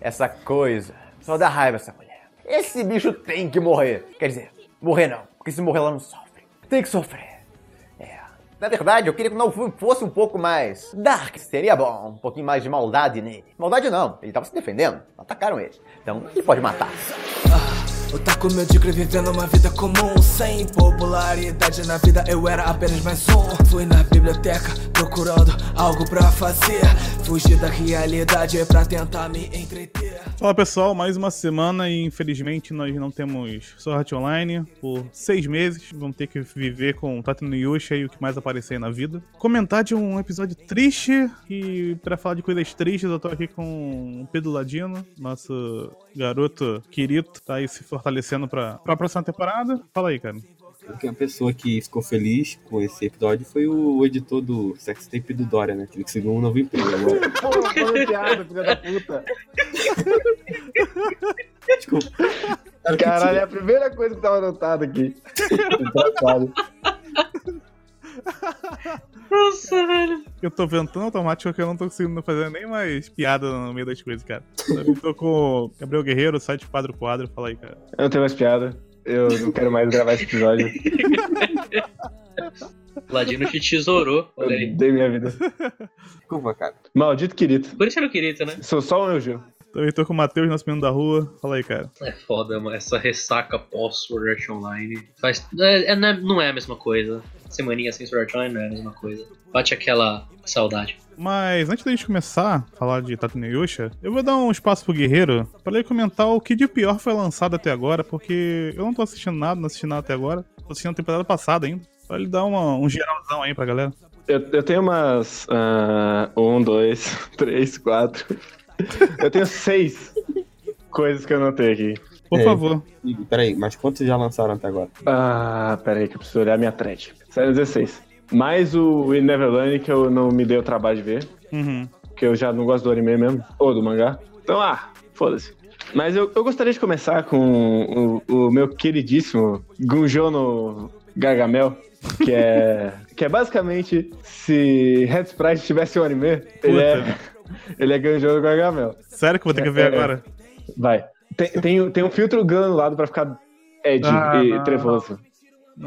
Essa coisa. Só dá raiva essa mulher. Esse bicho tem que morrer. Quer dizer, morrer não. Porque se morrer ela não sofre. Tem que sofrer. É. Na verdade, eu queria que o filme fosse um pouco mais dark. Seria bom. Um pouquinho mais de maldade nele. Maldade não. Ele tava se defendendo. Atacaram ele. Então, ele pode matar. Otaku medíocre vivendo uma vida comum Sem popularidade na vida eu era apenas mais um Fui na biblioteca procurando algo pra fazer Fugir da realidade pra tentar me entreter Fala pessoal, mais uma semana e infelizmente nós não temos Sword Online por seis meses. Vamos ter que viver com Tatano Yusha e o que mais aparecer na vida. Comentar de um episódio triste e para falar de coisas tristes eu tô aqui com o Pedro Ladino, nosso garoto Kirito, tá aí se fortalecendo pra, pra próxima temporada. Fala aí, cara. A pessoa que ficou feliz com esse episódio foi o editor do Sextape do Dória, né? Que conseguiu um novo emprego agora. Pô, falando piada, filha da puta. Desculpa. Caralho, é a primeira coisa que tava anotado aqui. Engraçado. Nossa, velho. Eu tô vendo tão automático que eu não tô conseguindo fazer nem mais piada no meio das coisas, cara. Eu tô com o Gabriel Guerreiro, site quadro quadro. Fala aí, cara. Eu não tenho mais piada. Eu não quero mais gravar esse episódio. Ladino te tesourou. Olha Eu aí. dei minha vida. Desculpa, cara. Maldito querido. Por isso era o querido, né? Sou só um Eugênio. Também tô com o Matheus, nosso menino da rua. Fala aí, cara. É foda, mano. Essa ressaca pós Sword Art Online. Faz... É, é- não é- não é a mesma coisa. Semaninha sem Sword Art Online não é a mesma coisa. Bate aquela saudade. Mas antes da gente começar a falar de Tatooine Yusha, eu vou dar um espaço pro Guerreiro pra ele comentar o que de pior foi lançado até agora, porque eu não tô assistindo nada, não assisti nada até agora. Tô assistindo a temporada passada ainda. Pra ele dar uma- um geralzão aí pra galera. Eu, eu tenho umas. ah, um, dois, três, quatro. Eu tenho seis coisas que eu anotei aqui. Por É. favor. Peraí, mas quantos já lançaram até agora? Ah, pera aí que eu preciso olhar minha thread. Saíram 16. Mais o In Neverland que eu não me dei o trabalho de ver. Uhum. porque eu já não gosto do anime mesmo, ou do mangá. Então, ah, foda-se. Mas eu, eu gostaria de começar com o, o meu queridíssimo Gunjo no Gargamel, que é, que é basicamente se Red Sprite tivesse um anime, ele é, ele é Gunjo no Gargamel. Sério que eu vou ter que ver É. agora? Vai. Tem, tem, tem um filtro Gun no lado pra ficar edgy Ah, e não. trevoso.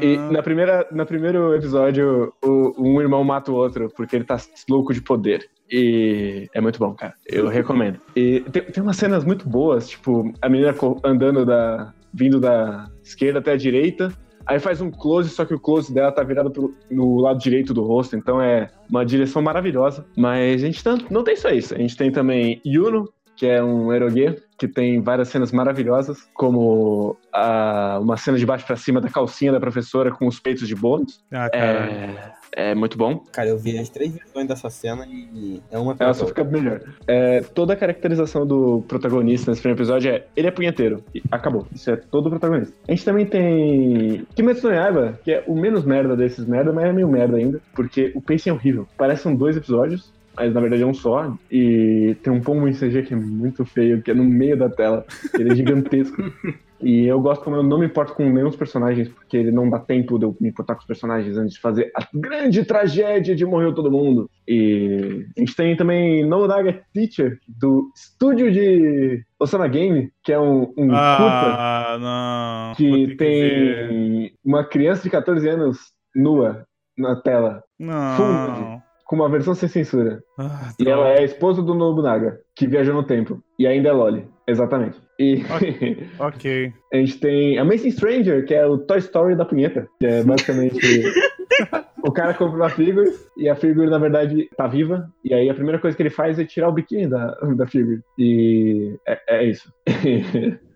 E na primeira, no primeiro episódio, o, um irmão mata o outro porque ele tá louco de poder. E é muito bom, cara. Eu recomendo. E tem, tem umas cenas muito boas, tipo, a menina andando da. vindo da esquerda até a direita. Aí faz um close, só que o close dela tá virado pro, no lado direito do rosto, então é uma direção maravilhosa. Mas a gente não, não tem só isso. A gente tem também Yuno, que é um erogue, que tem várias cenas maravilhosas, como a- uma cena de baixo pra cima da calcinha da professora com os peitos de bônus. Ah. É, é muito bom. Cara, eu vi as três versões dessa cena e é uma Ela só fica melhor. É, toda a caracterização do protagonista nesse primeiro episódio é ele é punheteiro. E acabou. Isso é todo o protagonista. A gente também tem Kimetsu no Yaiba, que é o menos merda desses merda, mas é meio merda ainda, porque o pacing é horrível. Parecem dois episódios, mas na verdade é um só. E tem um pombo em CG que é muito feio, que é no meio da tela. Ele é gigantesco. E eu gosto como eu não me importo com nenhum dos personagens, porque ele não dá tempo de eu me importar com os personagens antes de fazer a grande tragédia de morrer todo mundo. E a gente tem também No Naga Teacher, do estúdio de Osama Game, que é um, um Ah, não. Que tem uma criança de 14 anos nua na tela, Não. full. Com uma versão sem censura. Ah, E ela é a esposa do Nobunaga, que viajou no tempo. E ainda é Loli. Exatamente. E Ok. a gente tem Amazing Stranger, que é o Toy Story da punheta. Que é basicamente. o cara compra uma figure e a figure, na verdade, tá viva. E aí a primeira coisa que ele faz é tirar o biquíni da, da figure. E é, é isso.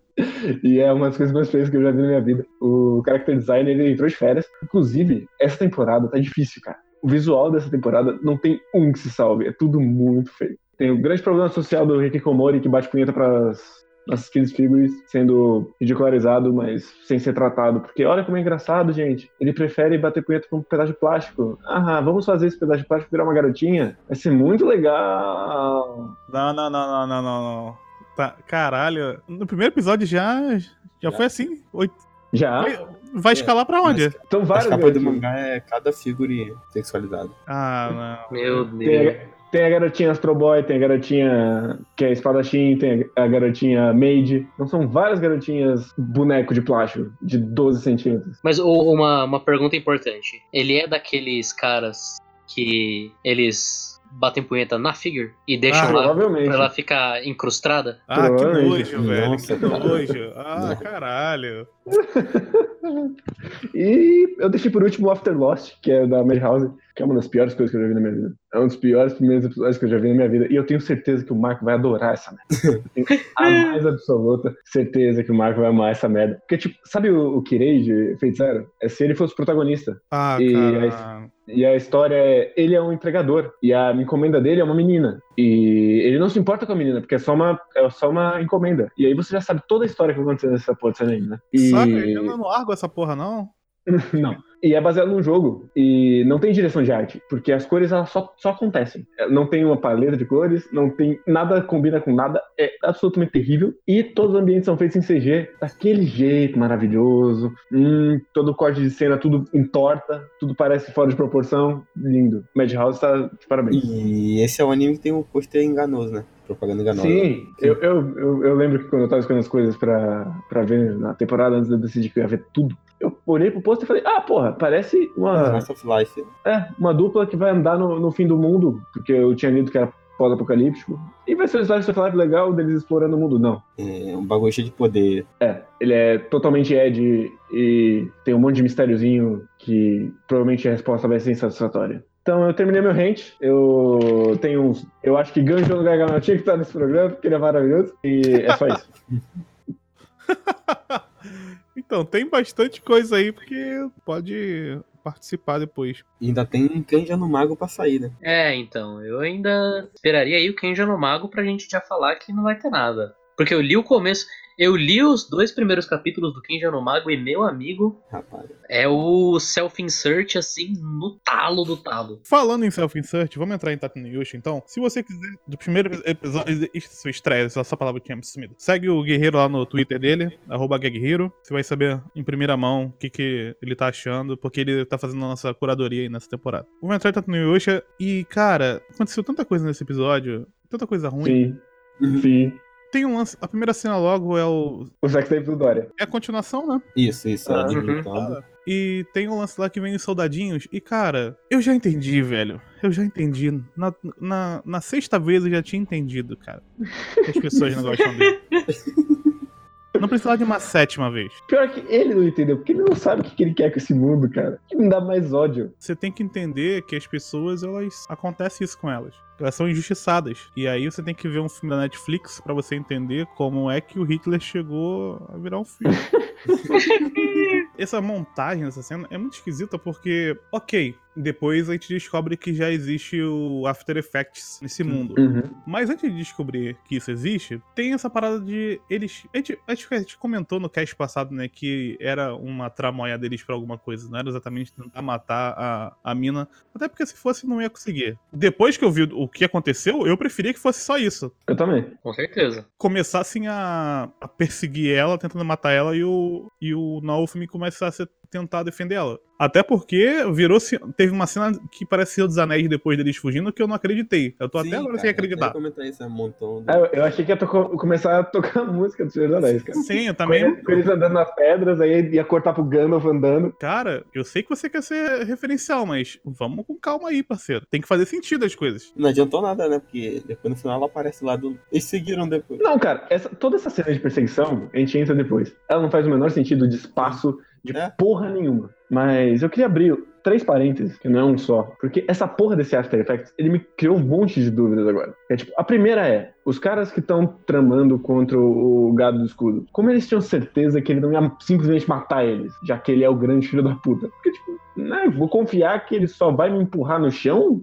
E é uma das coisas mais feias que eu já vi na minha vida. O character design ele entrou de férias. Inclusive, essa temporada tá difícil, cara. O visual dessa temporada não tem um que se salve. É tudo muito feio. Tem o grande problema social do Hikikomori que bate punheta pras nossas Kids Figures sendo ridicularizado, mas sem ser tratado. Porque olha como é engraçado, gente. Ele prefere bater punheta com um pedaço de plástico. Ah, vamos fazer esse pedaço de plástico virar uma garotinha? Vai ser muito legal. Não, não, não, não, não, não, não. Tá, caralho. No primeiro episódio já. Já foi assim? Oito. Já? Vai escalar pra onde? Então As vários capas do mangá é cada figure sexualizada. Ah, não. Meu Tem, Deus. a- Tem a garotinha Astro Boy, tem a garotinha que é espadachim, tem a garotinha Maid. Então são várias garotinhas boneco de plástico, de 12 centímetros. Mas uma, uma pergunta importante. Ele é daqueles caras que eles batem punheta na figure e deixam Ah, lá pra ela ficar incrustada? Ah, que nojo, velho. Nossa, que nojo. Ah, Não. caralho. E eu deixei por último o After Lost, que é da Madhouse, que é uma das piores coisas que eu já vi na minha vida. É um dos piores primeiros episódios que eu já vi na minha vida. E eu tenho certeza que o Marco vai adorar essa merda. Eu tenho a mais absoluta certeza que o Marco vai amar essa merda. Porque, tipo, sabe o, o Kirei de Feiticeiro? É se ele fosse o protagonista. Ah, E cara. E a história é: ele é um entregador. E a encomenda dele é uma menina. E ele não se importa com a menina, porque é só uma, é só uma encomenda. E aí você já sabe toda a história que vai acontecer nessa porra anime, né? E... Sabe, eu não largo essa porra, não. Não. E é baseado num jogo. E não tem direção de arte, porque as cores elas só, só acontecem. Não tem uma paleta de cores, não tem. Nada combina com nada. É absolutamente terrível. E todos os ambientes são feitos em CG daquele jeito maravilhoso. Hum, todo corte de cena, tudo entorta, tudo parece fora de proporção. Lindo. Madhouse tá de parabéns. E esse é o anime que tem o pôster enganoso, né? Propaganda enganosa. Sim, eu, eu, eu, eu lembro que quando eu tava escolhendo as coisas pra, pra ver na temporada, antes de eu decidir que eu ia ver tudo, eu olhei pro posto e falei, ah, porra, parece uma, Life. é, uma dupla que vai andar no, no fim do mundo, porque eu tinha lido que era pós-apocalíptico. E vai ser um Slice of Life legal deles explorando o mundo, não. É um bagulho cheio de poder. É, ele é totalmente Ed e tem um monte de mistériozinho que provavelmente a resposta vai ser insatisfatória. Então eu terminei meu rant. Eu tenho uns. Eu acho que Ganjo no Gargamel tinha que estar nesse programa, porque ele é maravilhoso. E é só isso. Então, tem bastante coisa aí, porque pode participar depois. E ainda tem um Kenja no Mago pra sair, né? É, então, eu ainda esperaria aí o Kenja no Mago pra gente já falar que não vai ter nada. Porque eu li o começo, eu li os dois primeiros capítulos do Kenja no Mago e meu amigo Rapaz. é o self-insert assim no talo do talo. Falando em self-insert, vamos entrar em Tatooine Yoshi, então. Se você quiser, do primeiro episódio, isso, estreia, essa palavra que tinha me sumido. Segue o Guerreiro lá no Twitter dele, arroba Guerreiro. Você vai saber em primeira mão o que, que ele tá achando, porque ele tá fazendo a nossa curadoria aí nessa temporada. Vamos entrar em Tatooine Yoshi e, cara, aconteceu tanta coisa nesse episódio, tanta coisa ruim. Sim. Sim. Tem um lance, a primeira cena logo é o... O sex tape do Dória. É a continuação, né? Isso, isso. Ah, ali uhum. E tem um lance lá que vem os soldadinhos. E, cara, eu já entendi, velho. Eu já entendi. Na, na, na sexta vez eu já tinha entendido, cara. Que as pessoas não gostam dele. Não precisava de uma sétima vez. Pior que ele não entendeu, porque ele não sabe o que ele quer com esse mundo, cara. Que me dá mais ódio. Você tem que entender que as pessoas, elas. Acontece isso com elas. Elas são injustiçadas. E aí você tem que ver um filme da Netflix pra você entender como é que o Hitler chegou a virar um filme. Essa montagem dessa cena é muito esquisita porque, ok, depois a gente descobre que já existe o After Effects nesse mundo. Uhum. Mas antes de descobrir que isso existe, tem essa parada de eles. A gente, a gente comentou no cast passado, né, que era uma tramóia deles pra alguma coisa, não era exatamente tentar matar a, a mina. Até porque se fosse, não ia conseguir. Depois que eu vi o que aconteceu, eu preferia que fosse só isso. Eu também. Com certeza. Começassem a, a perseguir ela, tentando matar ela, e o, e o Naofumi começasse a tentar defender ela. Até porque virou teve uma cena que parece ser dos anéis depois deles fugindo que eu não acreditei. Eu tô Sim, até agora cara, sem acreditar. Eu isso, é um montão. de- Ah, eu, eu achei que ia começar a tocar a música do Senhor dos Anéis, cara. Sim, eu Com também. eles, com eles andando nas pedras, aí ia cortar pro Gandalf andando. Cara, eu sei que você quer ser referencial, mas vamos com calma aí, parceiro. Tem que fazer sentido as coisas. Não adiantou nada, né? Porque depois no final ela aparece lá do. Eles seguiram depois. Não, cara, essa- toda essa cena de perseguição, a gente entra depois. Ela não faz o menor sentido de espaço, de É. porra nenhuma. Mas eu queria abrir três parênteses, que não é um só. Porque essa porra desse After Effects, ele me criou um monte de dúvidas agora. É, tipo, a primeira é, os caras que estão tramando contra o, o gado do escudo, como eles tinham certeza que ele não ia simplesmente matar eles, já que ele é o grande filho da puta? Porque, tipo, né, vou confiar que ele só vai me empurrar no chão?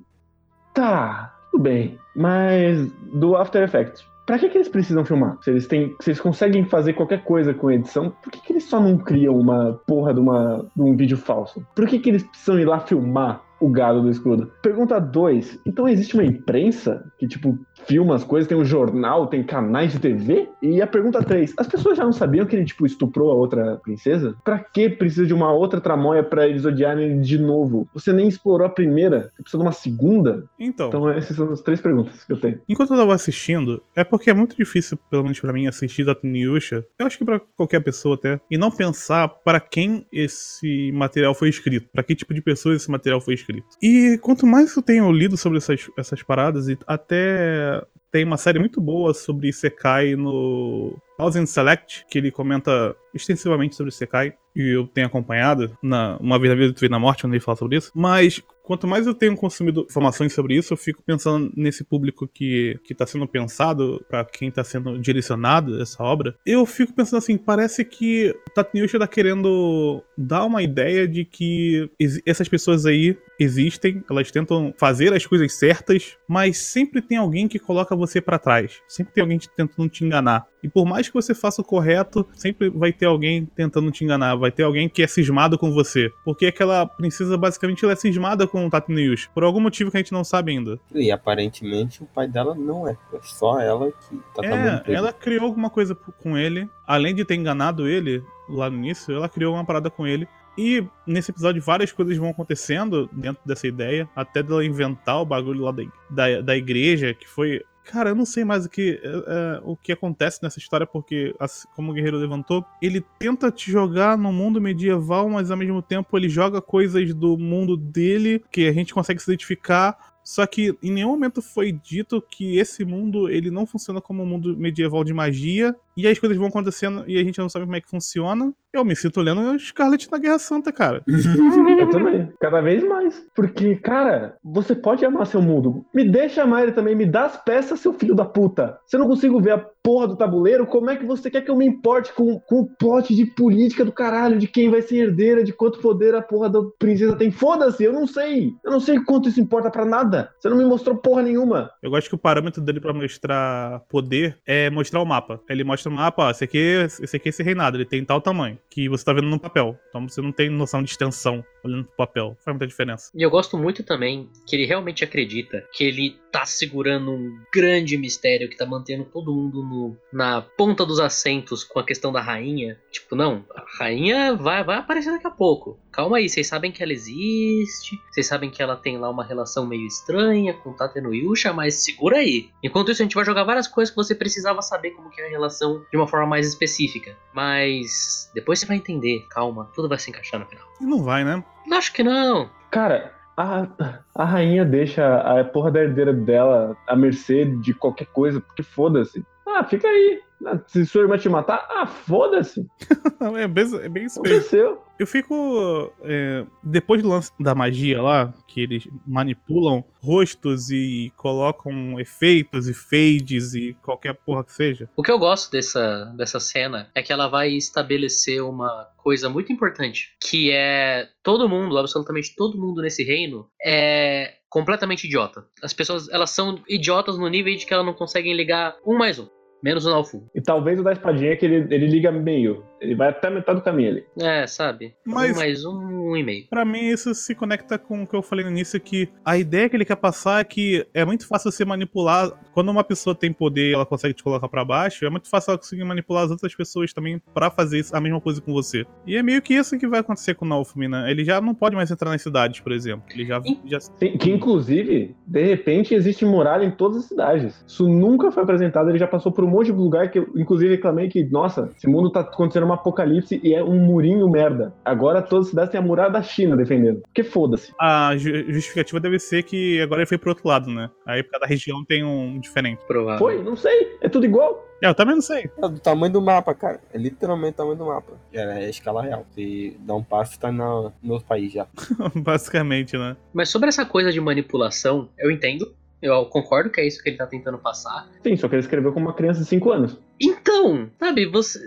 Tá, tudo bem. Mas do After Effects, pra que, que eles precisam filmar? Se eles têm. Se eles conseguem fazer qualquer coisa com edição, por que, que eles só não criam uma porra de, uma, de um vídeo falso? Por que, que eles precisam ir lá filmar? O gado do escudo. Pergunta 2. Então existe uma imprensa que, tipo, filma as coisas, tem um jornal, tem canais de TV. E a pergunta 3, as pessoas já não sabiam que ele, tipo, estuprou a outra princesa? Pra que precisa de uma outra tramóia pra eles odiarem ele de novo? Você nem explorou a primeira, você precisa de uma segunda? Então, Então essas são as três perguntas que eu tenho. enquanto eu tava assistindo, é porque é muito difícil, pelo menos pra mim, assistir Tatooine-Yusha. Eu acho que pra qualquer pessoa até. E não pensar para quem esse material foi escrito. Pra que tipo de pessoa esse material foi escrito. E quanto mais eu tenho lido sobre essas, essas paradas, e até tem uma série muito boa sobre Isekai no Thousand Select, que ele comenta extensivamente sobre Isekai, e eu tenho acompanhado na, uma vez na vida do na morte, onde ele fala sobre isso. Mas quanto mais eu tenho consumido informações sobre isso, eu fico pensando nesse público que, que tá sendo pensado, para quem tá sendo direcionado essa obra. Eu fico pensando assim, parece que o Tatniyusha tá querendo dar uma ideia de que essas pessoas aí existem, elas tentam fazer as coisas certas, mas sempre tem alguém que coloca você pra trás. Sempre tem alguém te- tentando te enganar. E por mais que você faça o correto, sempre vai ter alguém tentando te enganar. Vai ter alguém que é cismado com você. Porque aquela princesa, basicamente, ela é cismada com o Tatniyush. Por algum motivo que a gente não sabe ainda. E aparentemente o pai dela não é. É só ela que tá É, ela criou alguma coisa com ele. Além de ter enganado ele lá no início, ela criou uma parada com ele. E nesse episódio várias coisas vão acontecendo dentro dessa ideia. Até dela inventar o bagulho lá da, da, da igreja, que foi. Cara, eu não sei mais o que, é, é, o que acontece nessa história, porque, assim, como o Guerreiro levantou, ele tenta te jogar no mundo medieval, mas ao mesmo tempo ele joga coisas do mundo dele que a gente consegue se identificar. Só que em nenhum momento foi dito que esse mundo ele não funciona como um mundo medieval de magia. E as coisas vão acontecendo e a gente não sabe como é que funciona. Eu me sinto lendo Scarlet na Guerra Santa, cara. Eu também. Cada vez mais. Porque, cara, você pode amar seu mundo. Me deixa amar ele também. Me dá as peças, seu filho da puta. Se eu não consigo ver a porra do tabuleiro, como é que você quer que eu me importe com, com o plot de política do caralho? De quem vai ser herdeira, de quanto poder a porra da princesa tem? Foda-se, eu não sei. Eu não sei quanto isso importa pra nada. Você não me mostrou porra nenhuma. Eu gosto que o parâmetro dele pra mostrar poder é mostrar o mapa. Ele mostra o mapa, ó, esse aqui, esse aqui é esse reinado, ele tem tal tamanho, que você tá vendo no papel. Então você não tem noção de extensão olhando pro papel. Faz muita diferença. E eu gosto muito também que ele realmente acredita que ele tá segurando um grande mistério que tá mantendo todo mundo no, na ponta dos assentos com a questão da rainha. Tipo, não, a rainha vai, vai aparecer daqui a pouco. Calma aí, vocês sabem que ela existe, vocês sabem que ela tem lá uma relação meio estranha com Tate no Yusha, mas segura aí. Enquanto isso, a gente vai jogar várias coisas que você precisava saber como que é a relação de uma forma mais específica. Mas depois você vai entender, calma, tudo vai se encaixar no final. E não vai, né? Acho que não. Cara, a, a rainha deixa a porra da herdeira dela à mercê de qualquer coisa, porque foda-se. Ah, fica aí. Ah, Se sua irmã te matar, ah, foda-se. É bem, é bem isso mesmo. Aconteceu. Eu fico. é, depois do lance da magia lá, que eles manipulam rostos e colocam efeitos e fades e qualquer porra que seja. O que eu gosto dessa, dessa cena é que ela vai estabelecer uma coisa muito importante, que é todo mundo, absolutamente todo mundo nesse reino é completamente idiota. As pessoas, elas são idiotas no nível de que elas não conseguem ligar um mais um. Menos o Nalfu. E talvez o da espadinha que ele, ele liga meio. Ele vai até a metade do caminho ali. É, sabe? Mas- Um mais um, um e meio. Pra mim, isso se conecta com o que eu falei no início, que a ideia que ele quer passar é que é muito fácil você manipular. Quando uma pessoa tem poder e ela consegue te colocar pra baixo, é muito fácil ela conseguir manipular as outras pessoas também pra fazer isso- a mesma coisa com você. E é meio que isso que vai acontecer com o Naofumi, né? Ele já não pode mais entrar nas cidades, por exemplo. Ele já. já... Sim, que inclusive, de repente, existe muralha em todas as cidades. Isso nunca foi apresentado, ele já passou por um monte de lugar que eu, inclusive, reclamei que, nossa, esse mundo tá acontecendo um apocalipse e é um murinho merda. Agora todas as cidades têm a muralha da China defendendo. Porque foda-se. A ju- justificativa deve ser que agora ele foi pro outro lado, né? Aí cada região tem um diferente. Provável. Foi? Não sei. É tudo igual. É, eu também não sei. É do tamanho do mapa, cara. É literalmente o tamanho do mapa. É, é escala real. Se dá um passo, tá na, no outro país já. Basicamente, né? Mas sobre essa coisa de manipulação, eu entendo. Eu concordo que é isso que ele tá tentando passar. Sim, só que ele escreveu com uma criança de 5 anos. Então, sabe, você.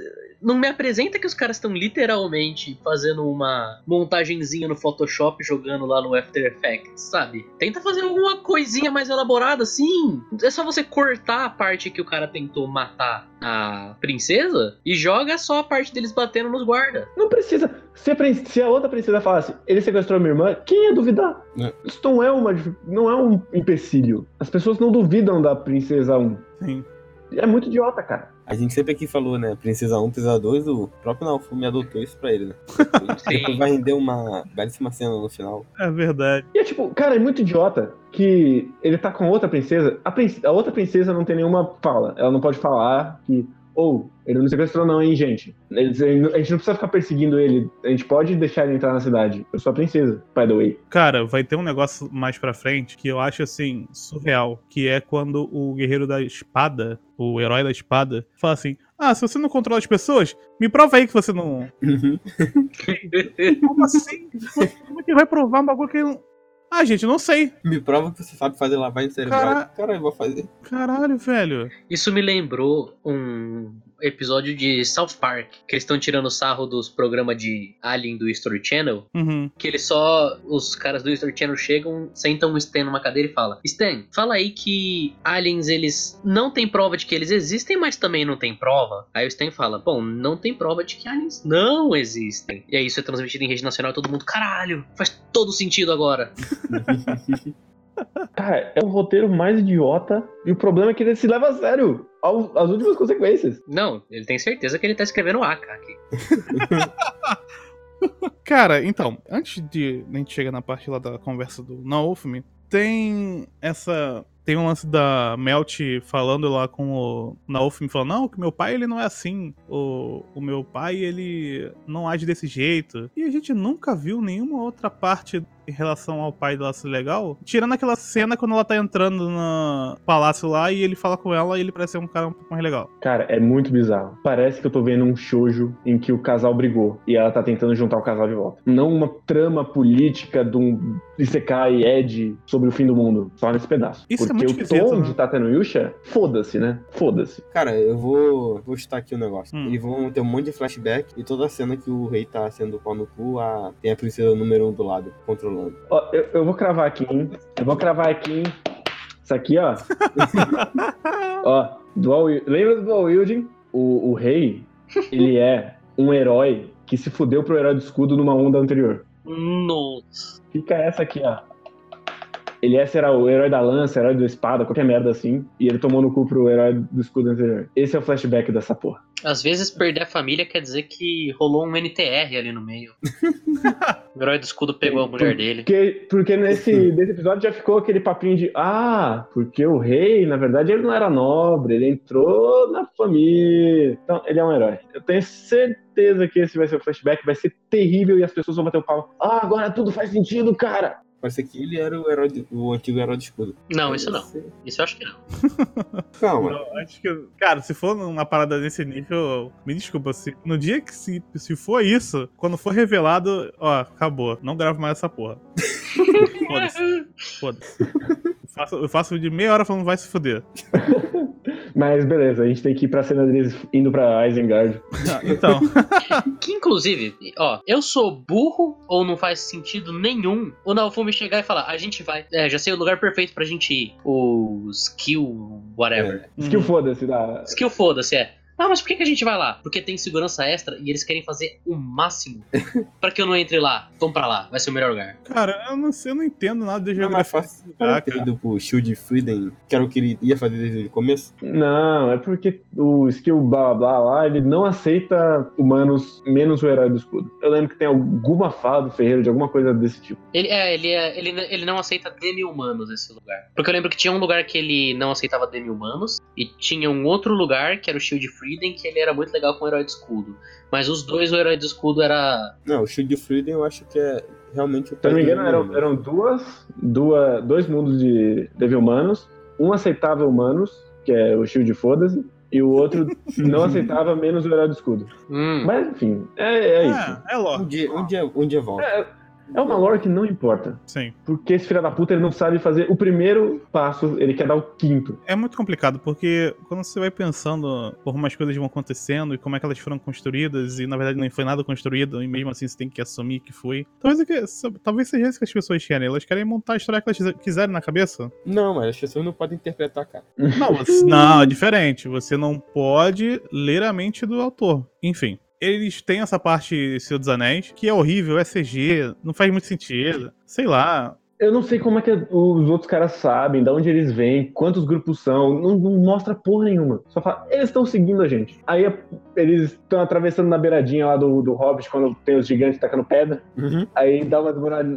Não me apresenta que os caras estão literalmente fazendo uma montagenzinha no Photoshop jogando lá no After Effects, sabe? Tenta fazer alguma coisinha mais elaborada, sim. É só você cortar a parte que o cara tentou matar a princesa e joga só a parte deles batendo nos guardas. Não precisa. Se a, se a outra princesa falasse, ele sequestrou minha irmã, quem ia duvidar? É. Isso não é, uma, não é um empecilho. As pessoas não duvidam da princesa 1. Sim. É muito idiota, cara. A gente sempre aqui falou, né? Princesa 1, Princesa 2, o próprio Naofumi adotou isso pra ele, né? Depois vai render uma belíssima cena no final. É verdade. E é tipo, cara, é muito idiota que ele tá com outra princesa. A, prin- a outra princesa não tem nenhuma fala. Ela não pode falar que. Ou, ele não sequestrou, não, hein, gente. Eles- A gente não precisa ficar perseguindo ele. A gente pode deixar ele entrar na cidade. Eu sou a princesa, by the way. Cara, vai ter um negócio mais pra frente que eu acho assim, surreal. Que é quando o guerreiro da espada, o herói da espada, fala assim: Ah, se você não controla as pessoas, me prova aí que você não. Como assim? Como é que vai provar um bagulho que ele não. Ah, gente, eu não sei. Me prova que você sabe fazer lavagem cerebral. Cara- Cara, eu vou fazer. Caralho, velho. Isso me lembrou um episódio de South Park, que eles estão tirando sarro dos programas de Alien do History Channel, Uhum. que eles só. Os caras do History Channel chegam, sentam o Stan numa cadeira e falam: Stan, fala aí que aliens eles não tem prova de que eles existem, mas também não tem prova. Aí o Stan fala: Bom, não tem prova de que aliens não existem. E aí isso é transmitido em rede nacional e todo mundo, caralho, faz todo sentido agora. Cara, é o roteiro mais idiota. E o problema é que ele se leva a sério. Ao, às últimas consequências. Não, ele tem certeza que ele tá escrevendo AK aqui. Cara, então, antes de a gente chegar na parte lá da conversa do Naofumi, tem essa. Tem um lance da Melt falando lá com o Naofumi, falando, não, que meu pai ele não é assim. O, o meu pai ele não age desse jeito. E a gente nunca viu nenhuma outra parte em relação ao pai dela ser legal. Tirando aquela cena quando ela tá entrando no palácio lá e ele fala com ela e ele parece ser um cara um pouco mais legal. Cara, é muito bizarro. Parece que eu tô vendo um shoujo em que o casal brigou e ela tá tentando juntar o casal de volta. Não uma trama política de um Isekai Ed sobre o fim do mundo. Só nesse pedaço. Isso é Porque muito o tom né? de Tateno Yusha, foda-se, né? Foda-se. Cara, eu vou, vou chutar aqui o negócio. Hum. Eles vão ter um monte de flashback e toda a cena que o rei tá sendo pau no cu, a... tem a princesa número um do lado, controlando. Ó, eu, eu vou cravar aqui, hein? Eu vou cravar aqui, hein? Isso aqui, ó. ó, Dual, lembra do Dual Wielding? O, o rei, ele é um herói que se fudeu pro herói do escudo numa onda anterior. Nossa. Fica essa aqui, ó. Ele esse era o herói da lança, herói da espada, qualquer merda assim. E ele tomou no cu pro herói do escudo anterior. Esse é o flashback dessa porra. Às vezes perder a família quer dizer que rolou um NTR ali no meio. o herói do escudo pegou a mulher dele. Porque, porque nesse, nesse episódio já ficou aquele papinho de ah, porque o rei, na verdade, ele não era nobre, ele entrou na família. Então, ele é um herói. Eu tenho certeza que esse vai ser o flashback, vai ser terrível e as pessoas vão bater o pau. Ah, agora tudo faz sentido, cara. Parece que ele era o, herói do- o antigo herói do escudo. Não, isso não. Isso eu acho que não. Calma. Eu acho que. Cara, se for uma parada desse nível, me desculpa. Se, no dia que se, se for isso, quando for revelado, ó, acabou. Não gravo mais essa porra. Foda-se. Foda-se. Eu faço, eu faço de meia hora falando vai se fuder. Mas beleza, a gente tem que ir pra cena deles indo pra Isengard. Ah, Então, Que inclusive, ó, eu sou burro ou não faz sentido nenhum o Naofumi chegar e falar, a gente vai. É, já sei o lugar perfeito pra gente ir. O skill, whatever. Skill foda-se da. Skill foda-se, é. Ah, mas por que, que a gente vai lá? Porque tem segurança extra e eles querem fazer o máximo pra que eu não entre lá. Vamos pra lá, vai ser o melhor lugar. cara, eu não sei, eu não entendo nada de Não mais geografia. fácil Ah, ter cara. ido pro Shield Freedom, que era o que ele ia fazer desde o começo. Não, é porque o skill blá blá blá lá, ele não aceita humanos menos o herói do escudo. Eu lembro que tem alguma fala do Ferreiro de alguma coisa desse tipo. Ele, é, ele, é, ele, ele não aceita demi-humanos esse lugar. Porque eu lembro que tinha um lugar que ele não aceitava demi-humanos, e tinha um outro lugar, que era o Shield Freedom, que ele era muito legal com o herói de escudo. Mas os dois, o herói de escudo era. Não, o Shield Freedom eu acho que é realmente o Se eu não me engano, eram, eram duas, duas, dois mundos de Devil humanos. Um aceitava humanos, que é o Shield Foda-se, e o outro não aceitava menos o herói do escudo. Hum, Mas enfim, é, é isso. É, é Um lógico. dia, um dia, um dia volta. É, É uma lore que não importa. Sim. Porque esse filho da puta ele não sabe fazer o primeiro passo, ele quer dar o quinto. É muito complicado, porque quando você vai pensando como as coisas vão acontecendo e como é que elas foram construídas, e na verdade não foi nada construído, e mesmo assim você tem que assumir que foi. Talvez, é que- talvez seja isso que as pessoas querem. Elas querem montar a história que elas quiserem na cabeça. Não, mas as pessoas não podem interpretar, cara. Não, não, é diferente. Você não pode ler a mente do autor. Enfim. Eles têm essa parte Senhor dos Anéis, que é horrível, é CG, não faz muito sentido. Sei lá. Eu não sei como é que os outros caras sabem, de onde eles vêm, quantos grupos são, não, não mostra porra nenhuma. Só fala, eles estão seguindo a gente. Aí a- eles estão atravessando na beiradinha lá do, do Hobbit, quando tem os gigantes tacando pedra. Uhum. Aí dá uma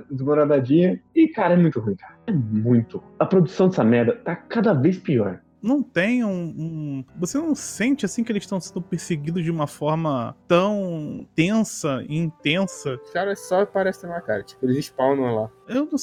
desmoronadinha. E, cara, é muito ruim, cara. É muito. ruim. A produção dessa merda tá cada vez pior. Não tem um, um- Você não sente assim que eles estão sendo perseguidos de uma forma tão tensa e intensa. Os caras só aparecem lá, cara. Tipo, eles spawnam lá. Eu não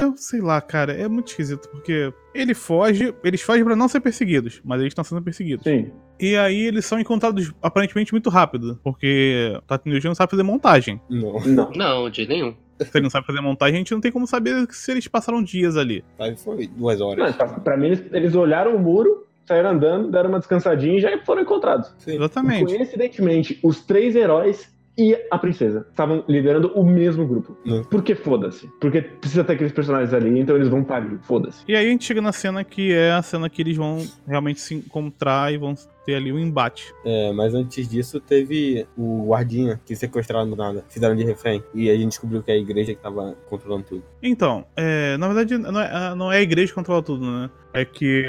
eu sei lá, cara, é muito esquisito, porque ele foge, eles fogem pra não ser perseguidos, mas eles estão sendo perseguidos. Sim. E aí eles são encontrados aparentemente muito rápido, porque o Tatooine não sabe fazer montagem. Não. Não. Não, de nenhum. Se ele não sabe fazer montagem, a gente não tem como saber se eles passaram dias ali. Aí foi duas horas. Não, pra, pra mim, eles, eles olharam o muro, saíram andando, deram uma descansadinha e já foram encontrados. Sim. Exatamente. Coincidentemente, os três heróis e a princesa estavam liderando o mesmo grupo. Não. Porque foda-se. Porque precisa ter aqueles personagens ali, então eles vão ali. Foda-se. E aí a gente chega na cena que é a cena que eles vão realmente se encontrar e vão ter ali um embate. É, mas antes disso teve o guardinha que sequestraram do nada, fizeram de refém. E a gente descobriu que é a igreja que tava controlando tudo. Então, é, na verdade, não é, não é a igreja que controla tudo, né? É que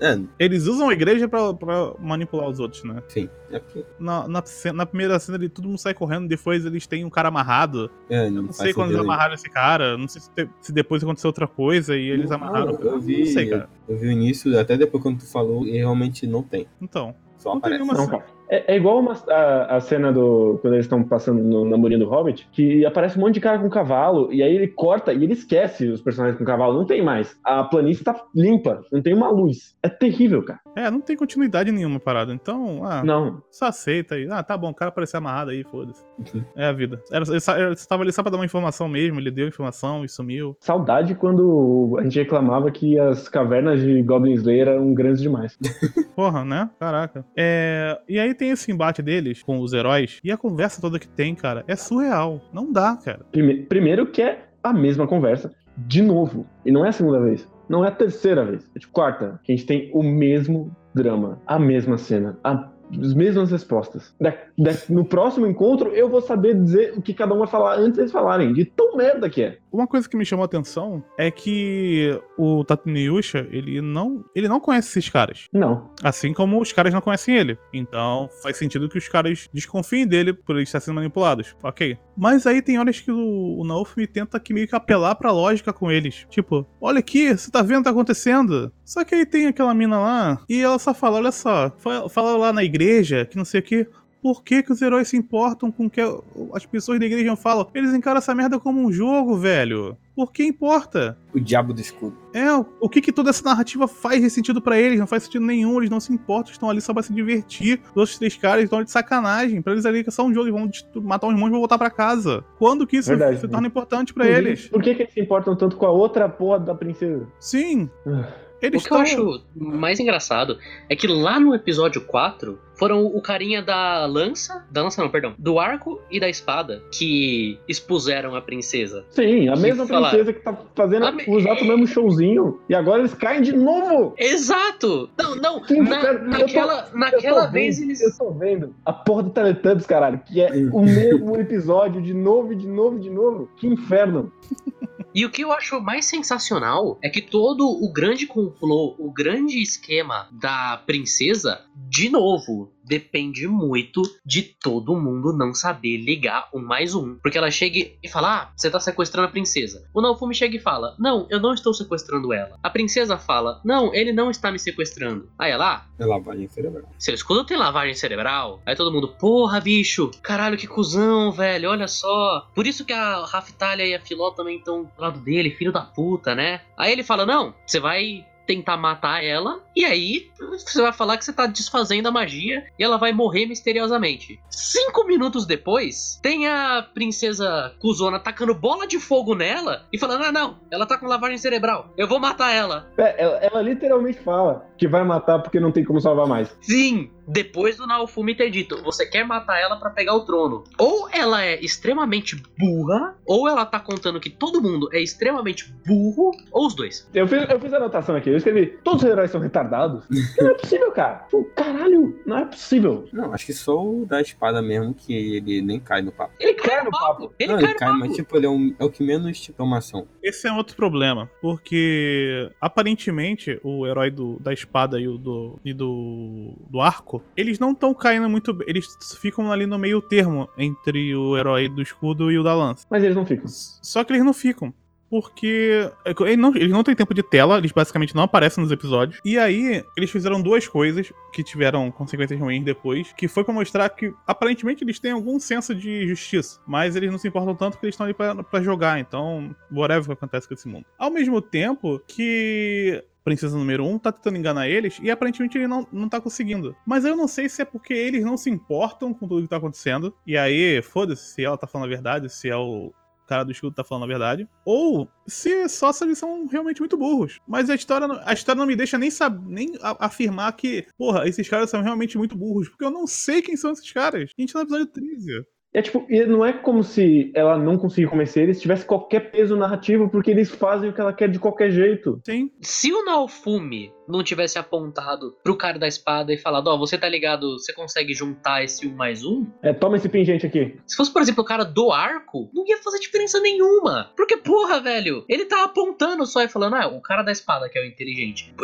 É, eles usam a igreja pra, pra manipular os outros, né? sim. É porque. Na, na, na primeira cena ali, todo mundo sai correndo, depois eles têm um cara amarrado. É, não, Não sei quando eles amarraram esse cara, não sei se, te- se depois aconteceu outra coisa e eles Não, amarraram. Eu vi, Não sei, cara. eu vi o início, até depois quando tu falou, e realmente não tem. Então, então, só Não tem aparece. nenhuma Não, cara. É, é igual uma- a, a cena do. Quando eles estão passando no namorinho do Hobbit, que aparece um monte de cara com cavalo, e aí ele corta e ele esquece os personagens com cavalo. Não tem mais. A planície tá limpa, não tem uma luz. É terrível, cara. é, não tem continuidade nenhuma parada. Então, ah, Não. só aceita aí. Ah, tá bom, o cara apareceu amarrado aí, foda-se. Uhum. É a vida. Era, ele ele tava ali só pra dar uma informação mesmo, ele deu informação e sumiu. Saudade quando a gente reclamava que as cavernas de Goblin Slayer eram grandes demais. Porra, né? Caraca. É, e aí tem esse embate deles com os heróis, e a conversa toda que tem, cara, é surreal. Não dá, cara. Prime- Primeiro que é a mesma conversa, de novo. E não é a segunda vez. Não é a terceira vez. É tipo quarta. Que a gente tem o mesmo drama, a mesma cena, a- as mesmas respostas. No próximo encontro, eu vou saber dizer o que cada um vai falar antes deles falarem. De tão merda que é. Uma coisa que me chamou a atenção é que o Tatooine Yusha, ele não, ele não conhece esses caras. Não. Assim como os caras não conhecem ele. Então faz sentido que os caras desconfiem dele por ele estar sendo manipulados. Ok. Mas aí tem horas que o, o Naofumi tenta que meio que apelar pra lógica com eles. Tipo, olha aqui, você tá vendo o que tá acontecendo? Só que aí tem aquela mina lá e ela só fala, olha só, fa- fala lá na igreja que não sei o que. Por que, que os heróis se importam com o que as pessoas da igreja falam? Eles encaram essa merda como um jogo, velho. Por que importa? O diabo do escudo. É, o que que toda essa narrativa faz de sentido pra eles? Não faz sentido nenhum, eles não se importam, estão ali só pra se divertir. Os outros três caras estão ali de sacanagem. Pra eles ali que é só um jogo, eles vão matar uns monstros e vão voltar pra casa. Quando que isso Verdade. se torna importante pra Por- eles? Por que, que eles se importam tanto com a outra porra da princesa? Sim. Ah. Eles O que eu estão... acho mais engraçado é que lá no episódio 4 foram o carinha da lança. Da lança não, perdão. Do arco e da espada que expuseram a princesa. Sim, a mesma falar- princesa que tá fazendo me- o exato mesmo showzinho. E agora eles caem de novo! Exato! Não, não, Sim, na- cara, eu tô- naquela, Eu naquela vez vendo, eles. Eu tô vendo a porra do Teletubbies, caralho, que é o mesmo episódio de novo, e de novo, e de novo. Que inferno. E o que eu acho mais sensacional é que todo o grande complô, o grande esquema da princesa, de novo, depende muito de todo mundo não saber ligar um mais um. Porque ela chega e fala: Ah, você tá sequestrando a princesa. O Naofumi chega e fala: Não, eu não estou sequestrando ela. A princesa fala: Não, ele não está me sequestrando. Aí ela, ah, É lavagem cerebral. seu escudo tem lavagem cerebral? Aí todo mundo, porra, bicho, caralho, que cuzão, velho, olha só. Por isso que a Raftalha e a Filó também estão do lado dele, filho da puta, né? Aí ele fala, não, você vai tentar matar ela, e aí você vai falar que você tá desfazendo a magia e ela vai morrer misteriosamente. Cinco minutos depois, tem a princesa Kuzona tacando bola de fogo nela e falando: ah, não, ela tá com lavagem cerebral, eu vou matar ela. É, ela, ela literalmente fala que vai matar porque não tem como salvar mais. Sim, depois do Naofumi ter dito, você quer matar ela pra pegar o trono. Ou ela é extremamente burra, ou ela tá contando que todo mundo é extremamente burro, ou os dois. Eu fiz, eu fiz a anotação aqui, eu escrevi: todos os heróis são retardados. não é possível, cara. Pô, Caralho, não é possível. Não, acho que só o da espada mesmo, que ele nem cai no papo. Ele cai Cai no papo. Ele não, cai ele no cai, papo. mas tipo, ele é, um- é o que menos tipo, toma ação. Esse é outro problema, porque aparentemente o herói do- da espada e o do, e do, do arco, eles não estão caindo muito bem, eles ficam ali no meio termo entre o herói do escudo e o da lança. Mas eles não ficam. Só que eles não ficam. Porque eles não, eles não têm tempo de tela, eles basicamente não aparecem nos episódios. E aí, eles fizeram duas coisas que tiveram consequências ruins depois, que foi pra mostrar que aparentemente eles têm algum senso de justiça, mas eles não se importam tanto que eles estão ali pra, pra jogar, então, whatever que acontece com esse mundo. Ao mesmo tempo que Princesa número 1 um tá tentando enganar eles e aparentemente ele não, não tá conseguindo. Mas eu não sei se é porque eles não se importam com tudo que tá acontecendo. E aí, foda-se se ela tá falando a verdade, se é o cara do escudo tá falando a verdade. Ou se só se eles são realmente muito burros. Mas a história, a história não me deixa nem, nem afirmar que, porra, esses caras são realmente muito burros. Porque eu não sei quem são esses caras. A gente tá no episódio 13. É tipo, e não é como se ela não conseguir convencer eles, tivesse qualquer peso narrativo, porque eles fazem o que ela quer de qualquer jeito. Sim. Se o Naofumi não tivesse apontado pro cara da espada e falado, ó, você tá ligado, você consegue juntar esse um mais um? É, toma esse pingente aqui. Se fosse, por exemplo, o cara do arco, não ia fazer diferença nenhuma. Porque, porra, velho, ele tá apontando só e falando, ah, o cara da espada que é o inteligente.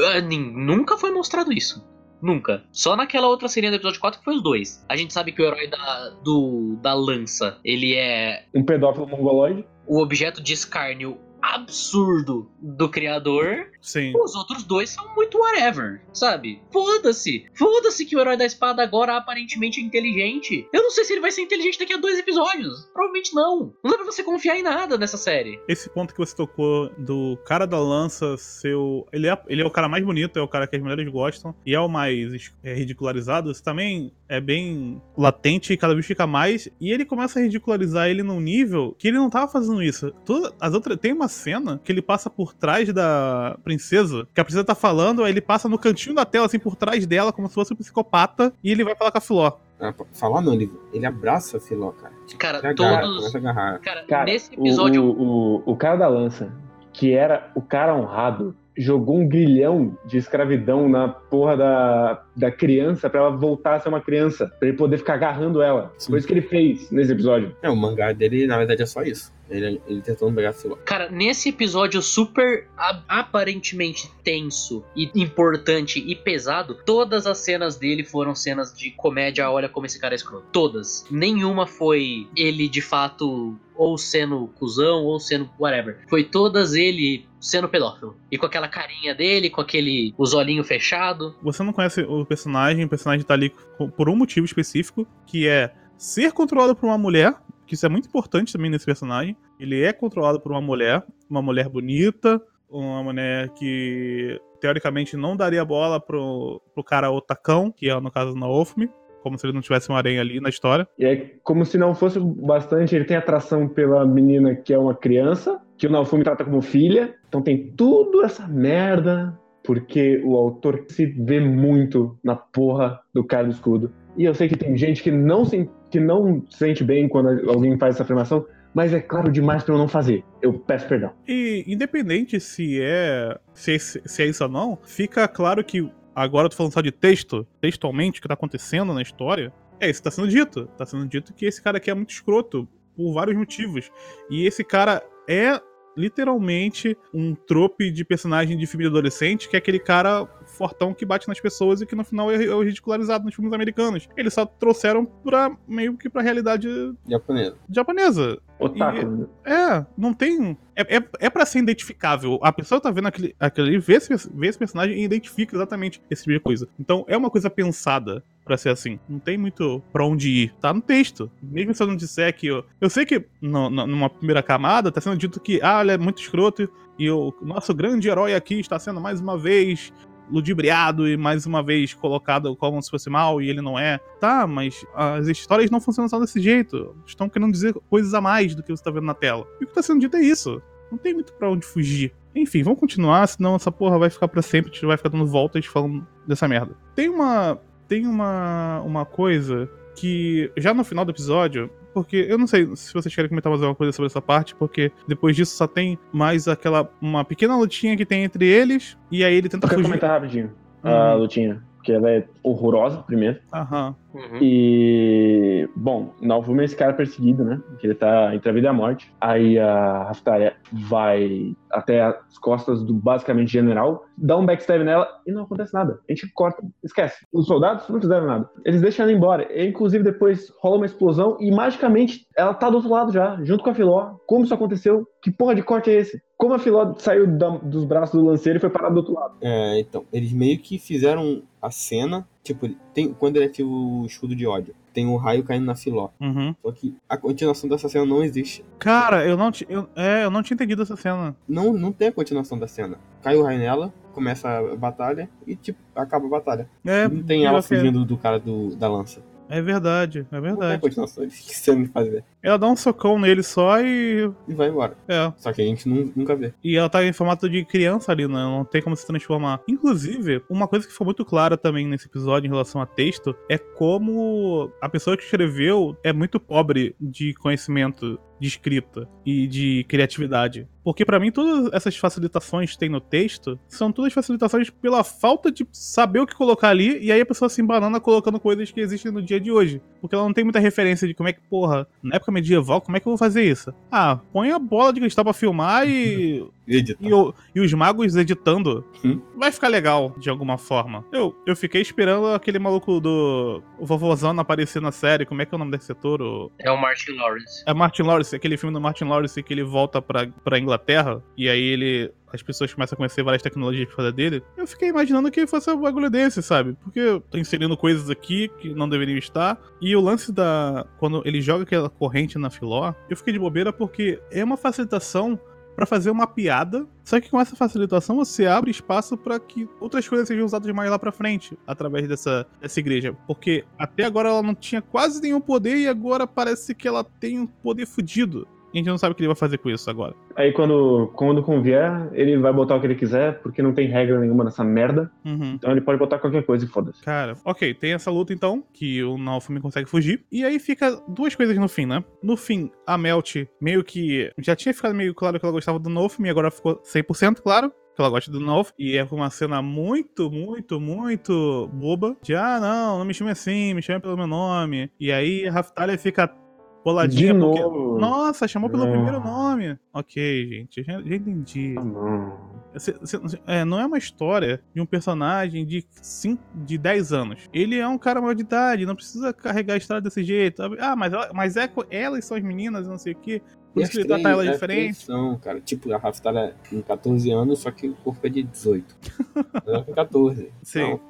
Nunca foi mostrado isso. Nunca. Só naquela outra série do episódio 4 que foi os dois. A gente sabe que o herói da, do, da lança, ele é Um pedófilo mongoloide. o objeto de escárnio absurdo do criador. Sim. Os outros dois são muito whatever, sabe? Foda-se. Foda-se que o herói da espada agora aparentemente é inteligente. Eu não sei se ele vai ser inteligente daqui a dois episódios. Provavelmente não. Não dá pra você confiar em nada nessa série. Esse ponto que você tocou do cara da lança ser o. Ele é, ele é o cara mais bonito, é o cara que as mulheres gostam, e é o mais é, ridicularizado. Isso também é bem latente e cada vez fica mais. E ele começa a ridicularizar ele num nível que ele não tava fazendo isso. Todas as outras. Tem uma cena que ele passa por trás da princesa, que a princesa tá falando, aí ele passa no cantinho da tela, assim, por trás dela, como se fosse um psicopata, e ele vai falar com a Filó. Ah, falar não, ele, ele abraça a Filó, cara. Cara, Ele agarra, todos. Cara, Cara, nesse episódio. O, o, o cara da lança, que era o cara honrado, jogou um grilhão de escravidão na porra da, da criança pra ela voltar a ser uma criança, pra ele poder ficar agarrando ela. Sim. Foi isso que ele fez nesse episódio. É, o mangá dele, na verdade, é só isso. Ele, ele tentando pegar a Filó. Cara, nesse episódio super aparentemente tenso e importante e pesado, todas as cenas dele foram cenas de comédia. Olha como esse cara é escroto. Todas. Nenhuma foi ele de fato ou sendo cuzão ou sendo whatever. Foi todas ele sendo pedófilo. E com aquela carinha dele, com aquele os olhinhos fechados. Você não conhece o personagem, o personagem tá ali por um motivo específico, que é ser controlado por uma mulher, que isso é muito importante também nesse personagem. Ele é controlado por uma mulher, uma mulher bonita, uma mulher que teoricamente não daria bola pro, pro cara otacão, que é no caso na Naofumi, como se ele não tivesse um aranha ali na história. E é como se não fosse bastante, ele tem atração pela menina que é uma criança, que o Naofumi trata como filha. Então tem tudo essa merda, porque o autor se vê muito na porra do cara do escudo. E eu sei que tem gente que não se, que não se sente bem quando alguém faz essa afirmação, mas é claro demais pra eu não fazer. Eu peço perdão. E independente se é, se é, se é isso ou não, fica claro que agora eu tô falando só de texto, textualmente, o que tá acontecendo na história, é isso tá sendo dito. Tá sendo dito que esse cara aqui é muito escroto, por vários motivos. E esse cara é literalmente um trope de personagem de filme de adolescente, que é aquele cara fortão que bate nas pessoas e que no final é é o ridicularizado nos filmes americanos. Eles só trouxeram pra meio que pra realidade Japonesa. japonesa. Otaku. É, não tem. É, é, é pra ser identificável. A pessoa tá vendo aquele, aquele ali, vê esse, vê esse personagem e identifica exatamente esse tipo de coisa. Então é uma coisa pensada pra ser assim. Não tem muito pra onde ir. Tá no texto. Mesmo se eu não disser que. Eu, eu sei que no, no- numa primeira camada tá sendo dito que, ah, ele é muito escroto e o nosso grande herói aqui está sendo mais uma vez ludibriado e mais uma vez colocado como se fosse mal e ele não é. Tá, mas as histórias não funcionam só desse jeito. Estão querendo dizer coisas a mais do que você tá vendo na tela. E o que tá sendo dito é isso. Não tem muito pra onde fugir. Enfim, vamos continuar, senão essa porra vai ficar pra sempre, a gente vai ficar dando voltas falando dessa merda. Tem uma. Tem uma. uma coisa que já no final do episódio. Porque eu não sei se vocês querem comentar mais alguma coisa sobre essa parte, porque depois disso só tem mais aquela. uma pequena lutinha que tem entre eles, e aí ele tenta Eu quero fugir. comentar rapidinho a Hum. lutinha. Porque ela é horrorosa, primeiro. Aham. Uhum. E, bom, Naofumi é esse cara perseguido, né? Que ele tá entre a vida e a morte. Aí a Raftaria vai até as costas do basicamente general, dá um backstab nela e não acontece nada. A gente corta, esquece. Os soldados não fizeram nada. Eles deixam ela embora. E, inclusive, depois rola uma explosão e magicamente ela tá do outro lado já, junto com a Filó. Como isso aconteceu? Que porra de corte é esse? Como a Filó saiu da- dos braços do lanceiro e foi parar do outro lado? É, então, eles meio que fizeram a cena, tipo, tem, quando ele ativa o escudo de ódio, tem o raio caindo na filó. Uhum. Só que a continuação dessa cena não existe. Cara, eu não, eu, é, eu não tinha entendido essa cena. Não, não tem a continuação da cena. Cai o raio nela, começa a batalha e, tipo, acaba a batalha. É, não tem ela fugindo do cara do, da lança. É verdade, é Não verdade. continuação, eles esqueceram de fazer. Ela dá um socão nele só e. E vai embora. É. Só que a gente nu- nunca vê. E ela tá em formato de criança ali, né? Não tem como se transformar. Inclusive, uma coisa que foi muito clara também nesse episódio em relação a texto é como a pessoa que escreveu é muito pobre de conhecimento de escrita e de criatividade. Porque pra mim todas essas facilitações que tem no texto são todas facilitações pela falta de saber o que colocar ali e aí a pessoa se embanana colocando coisas que existem no dia de hoje. Porque ela não tem muita referência de como é que, porra, na época medieval, como é que eu vou fazer isso? Ah, põe a bola de cristal pra filmar e Editar. e, o- e os magos editando, Hum. vai ficar legal de alguma forma. Eu, eu fiquei esperando aquele maluco do o vovozão aparecer na série. Como é que é o nome desse ator? O- É o Martin Lawrence. É Martin Lawrence, aquele filme do Martin Lawrence que ele volta pra, pra Inglaterra e aí ele. As pessoas começam a conhecer várias tecnologias pra fazer dele. Eu fiquei imaginando que fosse um bagulho desse, sabe? Porque tô inserindo coisas aqui que não deveriam estar. E o lance da. Quando ele joga aquela corrente na filó, eu fiquei de bobeira porque é uma facilitação pra fazer uma piada. Só que com essa facilitação você abre espaço pra que outras coisas sejam usadas mais lá pra frente, através dessa, dessa igreja. Porque até agora ela não tinha quase nenhum poder e agora parece que ela tem um poder fudido. A gente não sabe o que ele vai fazer com isso agora. Aí quando, quando convier, ele vai botar o que ele quiser, porque não tem regra nenhuma nessa merda. Uhum. Então ele pode botar qualquer coisa e foda-se. Cara, ok, tem essa luta então, que o Naofumi consegue fugir. E aí fica duas coisas no fim, né? No fim, a Melt meio que. Já tinha ficado meio claro que ela gostava do Naofumi, agora ficou 100% claro. Que ela gosta do Naofumi. E é uma cena muito, muito, muito boba. De ah, não, não me chame assim, me chame pelo meu nome. E aí a Raftalia fica boladinha De porque. novo. Nossa, chamou pelo Ah. primeiro nome. Ok, gente, já, já entendi. Ah, não. Cê- cê- é, não é uma história de um personagem de, cinco, de 10 anos. Ele é um cara maior de idade, não precisa carregar a história desse jeito. Ah, mas, ela- mas é, elas são as meninas, não sei o quê. Por isso que ele três- trata elas as diferente. São, cara. Tipo, a Raftalia com 14 anos, só que o corpo é de 18. Ela com 14. Sim. Não,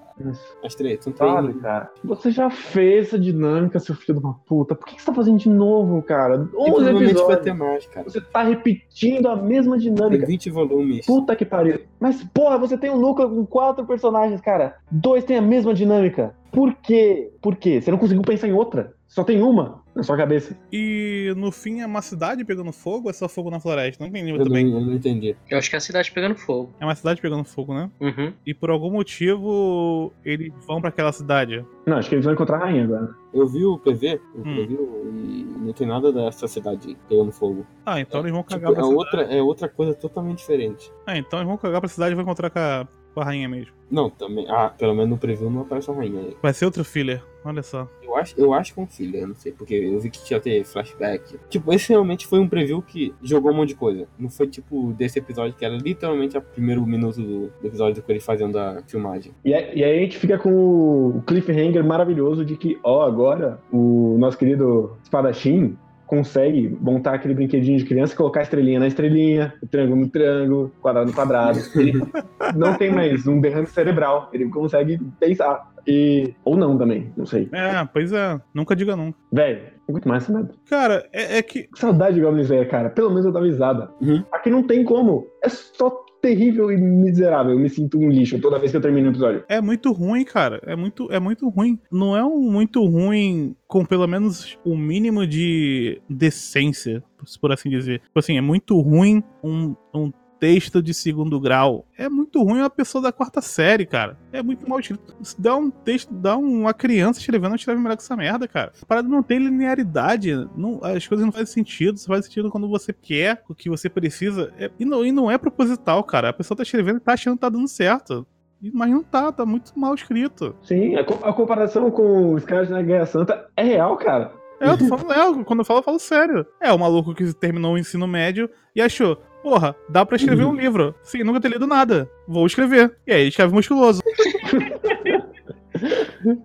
as três, são três. Sabe, cara? Você já fez essa dinâmica, seu filho de uma puta. Por que que você tá fazendo de novo, cara? E 11 provavelmente vai episódios. ter mais, cara. Você tá repetindo a mesma Tem dinâmica. 20 volumes. Puta que pariu. Mas, porra, você tem um núcleo com quatro personagens, cara. Dois têm a mesma dinâmica. Por quê? Por quê? Você não conseguiu pensar em outra? Só tem uma na sua cabeça. E no fim é uma cidade pegando fogo ou é só fogo na floresta? Não entendi Eu muito não, bem. eu não entendi. Eu acho que é a cidade pegando fogo. É uma cidade pegando fogo, né? Uhum. E por algum motivo eles vão pra aquela cidade. Não, acho que eles vão encontrar a rainha agora. Eu vi o PV, o Hum. PV e não tem nada dessa cidade pegando fogo. Ah, então eles vão Tipo, cagar é pra cidade. outra, é outra coisa totalmente diferente. Ah, então eles vão cagar pra cidade e vão encontrar com a, com a rainha mesmo. Não, também. Ah, pelo menos no preview não aparece a rainha aí. Vai ser outro filler, olha só. Eu acho, eu acho com filha, eu não sei, porque eu vi que tinha ter flashback. Tipo, esse realmente foi um preview que jogou um monte de coisa. Não foi tipo desse episódio que era literalmente o primeiro minuto do, do episódio com ele fazendo a filmagem. E, aí- e aí a gente fica com o cliffhanger maravilhoso de que, ó, agora o nosso querido espadachim consegue montar aquele brinquedinho de criança, colocar estrelinha na estrelinha, triângulo no triângulo, quadrado no quadrado. Ele não tem mais um derrame cerebral, ele consegue pensar. E... Ou não também, não sei. É, pois é. Nunca diga nunca. Velho, muito mais essa merda. Cara, é, é que. Saudade de Goblin Slayer, cara. Pelo menos eu dava risada. Uhum. Aqui não tem como. É só terrível e miserável. Eu me sinto um lixo toda vez que eu termino o episódio. É muito ruim, cara. É muito, é muito ruim. Não é um muito ruim com pelo menos o mínimo de decência, por assim dizer. Tipo assim, é muito ruim um, um texto de segundo grau. É muito ruim uma pessoa da quarta série, cara. É muito mal escrito. Se dá um texto, dá uma criança escrevendo, escreve melhor que essa merda, cara. A parada não tem linearidade. Não, as coisas não fazem sentido. Só faz sentido quando você quer o que você precisa. É- e, não, e não é proposital, cara. A pessoa tá escrevendo e tá achando que tá dando certo. Mas não tá, tá muito mal escrito. Sim, a, co- a comparação com os caras na Guerra Santa é real, cara. É, eu tô falando, é, quando eu falo, eu falo sério. É o maluco que terminou o ensino médio e achou, porra, dá pra escrever um livro. Sim, nunca ter lido nada. Vou escrever. E aí ele escreve musculoso.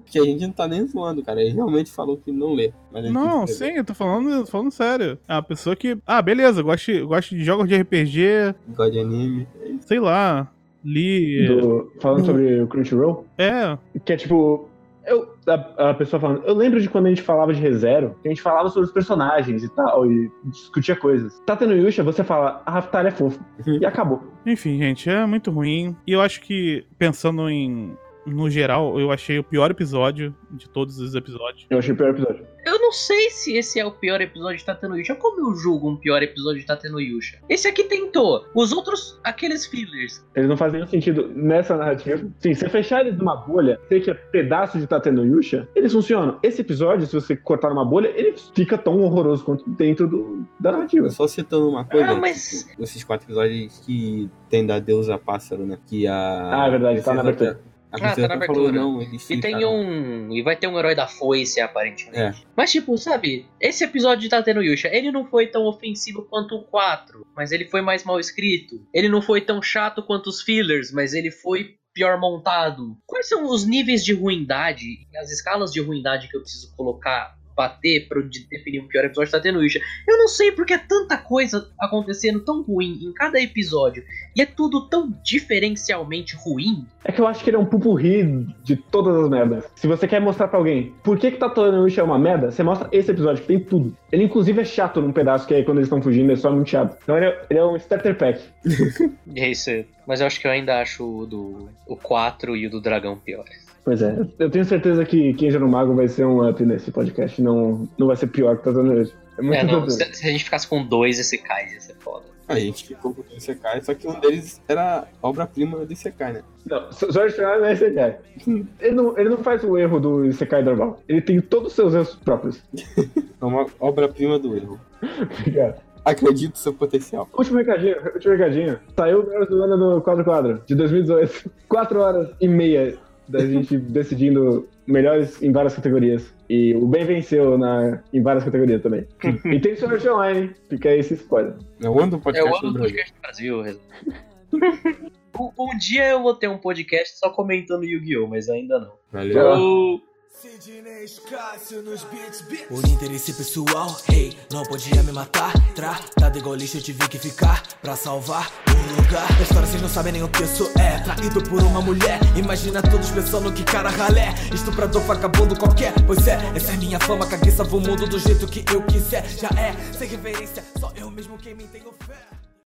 Que a gente não tá nem zoando, cara. Ele realmente falou que não lê. Não, sim, eu tô falando, tô falando sério. É uma pessoa que. Ah, beleza, gosta gosta de jogos de RPG, Gosta de anime. sei lá. Li. Do- falando Hum. sobre o Crunchyroll, É, que é tipo. Eu, a, a pessoa falando, eu lembro de quando a gente falava de ReZero, que a gente falava sobre os personagens e tal, e discutia coisas. Tá tendo Yusha, você fala, a Raftalha é fofo. Uhum. E acabou. enfim, gente, é muito ruim. E eu acho que, pensando em. No geral, eu achei o pior episódio de todos os episódios. Eu achei o pior episódio. Eu não sei se esse é o pior episódio de Tateno Yusha. Como eu julgo um pior episódio de Tateno Yusha? Esse aqui tentou. Os outros, aqueles fillers. Eles não fazem nenhum sentido nessa narrativa. Sim, se fechar eles numa bolha, sei que é pedaço de Tateno Yusha, eles funcionam. Esse episódio, se você cortar numa bolha, ele fica tão horroroso quanto dentro do, da narrativa. Só citando uma coisa, Ah, mas- tipo, esses quatro episódios que tem da deusa pássaro, né? Que a. Ah, é verdade, tá na abertura. A Ah, tá na até falou, abertura. não, E tem um. E vai ter um herói da foice, aparentemente. É. Mas, tipo, sabe, esse episódio de Tateno Yusha, ele não foi tão ofensivo quanto o 4, mas ele foi mais mal escrito. Ele não foi tão chato quanto os fillers, mas ele foi pior montado. Quais são os níveis de ruindade e as escalas de ruindade que eu preciso colocar, bater de- definir um pior episódio de Tateno Yusha? Eu não sei porque é tanta coisa acontecendo tão ruim em cada episódio e é tudo tão diferencialmente ruim. É que eu acho que ele é um pupurri de todas as merdas. Se você quer mostrar pra alguém por que, que Tatooine Yusha é uma merda, você mostra esse episódio, que tem tudo. Ele, inclusive, é chato num pedaço, que aí quando eles estão fugindo, é só muito chato. Então ele é, ele é um starter pack. É isso, mas eu acho que eu ainda acho o do o 4 e o do dragão piores. Pois é, eu tenho certeza que Kenja no Mago vai ser um up nesse podcast. Não, não vai ser pior que Tatooine Yusha. É muito É, não, se, se a gente ficasse com dois, esse cai, ia ser foda. A gente ficou com o Isekai, só que um deles era obra-prima do Isekai, né? Não, Jorge Fernandes não é Isekai. Ele não, ele não faz o erro do Isekai normal. Ele tem todos os seus erros próprios. É uma obra-prima do erro. Obrigado. Acredito no seu potencial. Último recadinho, último recadinho. Saiu o Melhor do Ano no Quadro Quadro, de 2018. Quatro horas e meia da gente decidindo melhores em várias categorias. E o bem venceu na, em várias categorias também. e tem Sword Art Online, fica aí esse spoiler. É o ano do É podcast o ano do podcast do Brasil. Um, um dia eu vou ter um podcast só comentando Yu-Gi-Oh!, mas ainda não. Valeu. Eu- Sidney Cássio nos beats, beats. Por interesse pessoal, hey, não podia me matar. Tratado igual lixo, eu tive que ficar pra salvar um lugar. Da história vocês não sabem nem o que eu sou. É traído por uma mulher. Imagina todos pensando que cara ralé. Estuprador, vagabundo qualquer. Pois é, essa é minha fama. Caguei, salvo o mundo do jeito que eu quiser. Já é, sem reverência, só eu mesmo quem me tenho fé.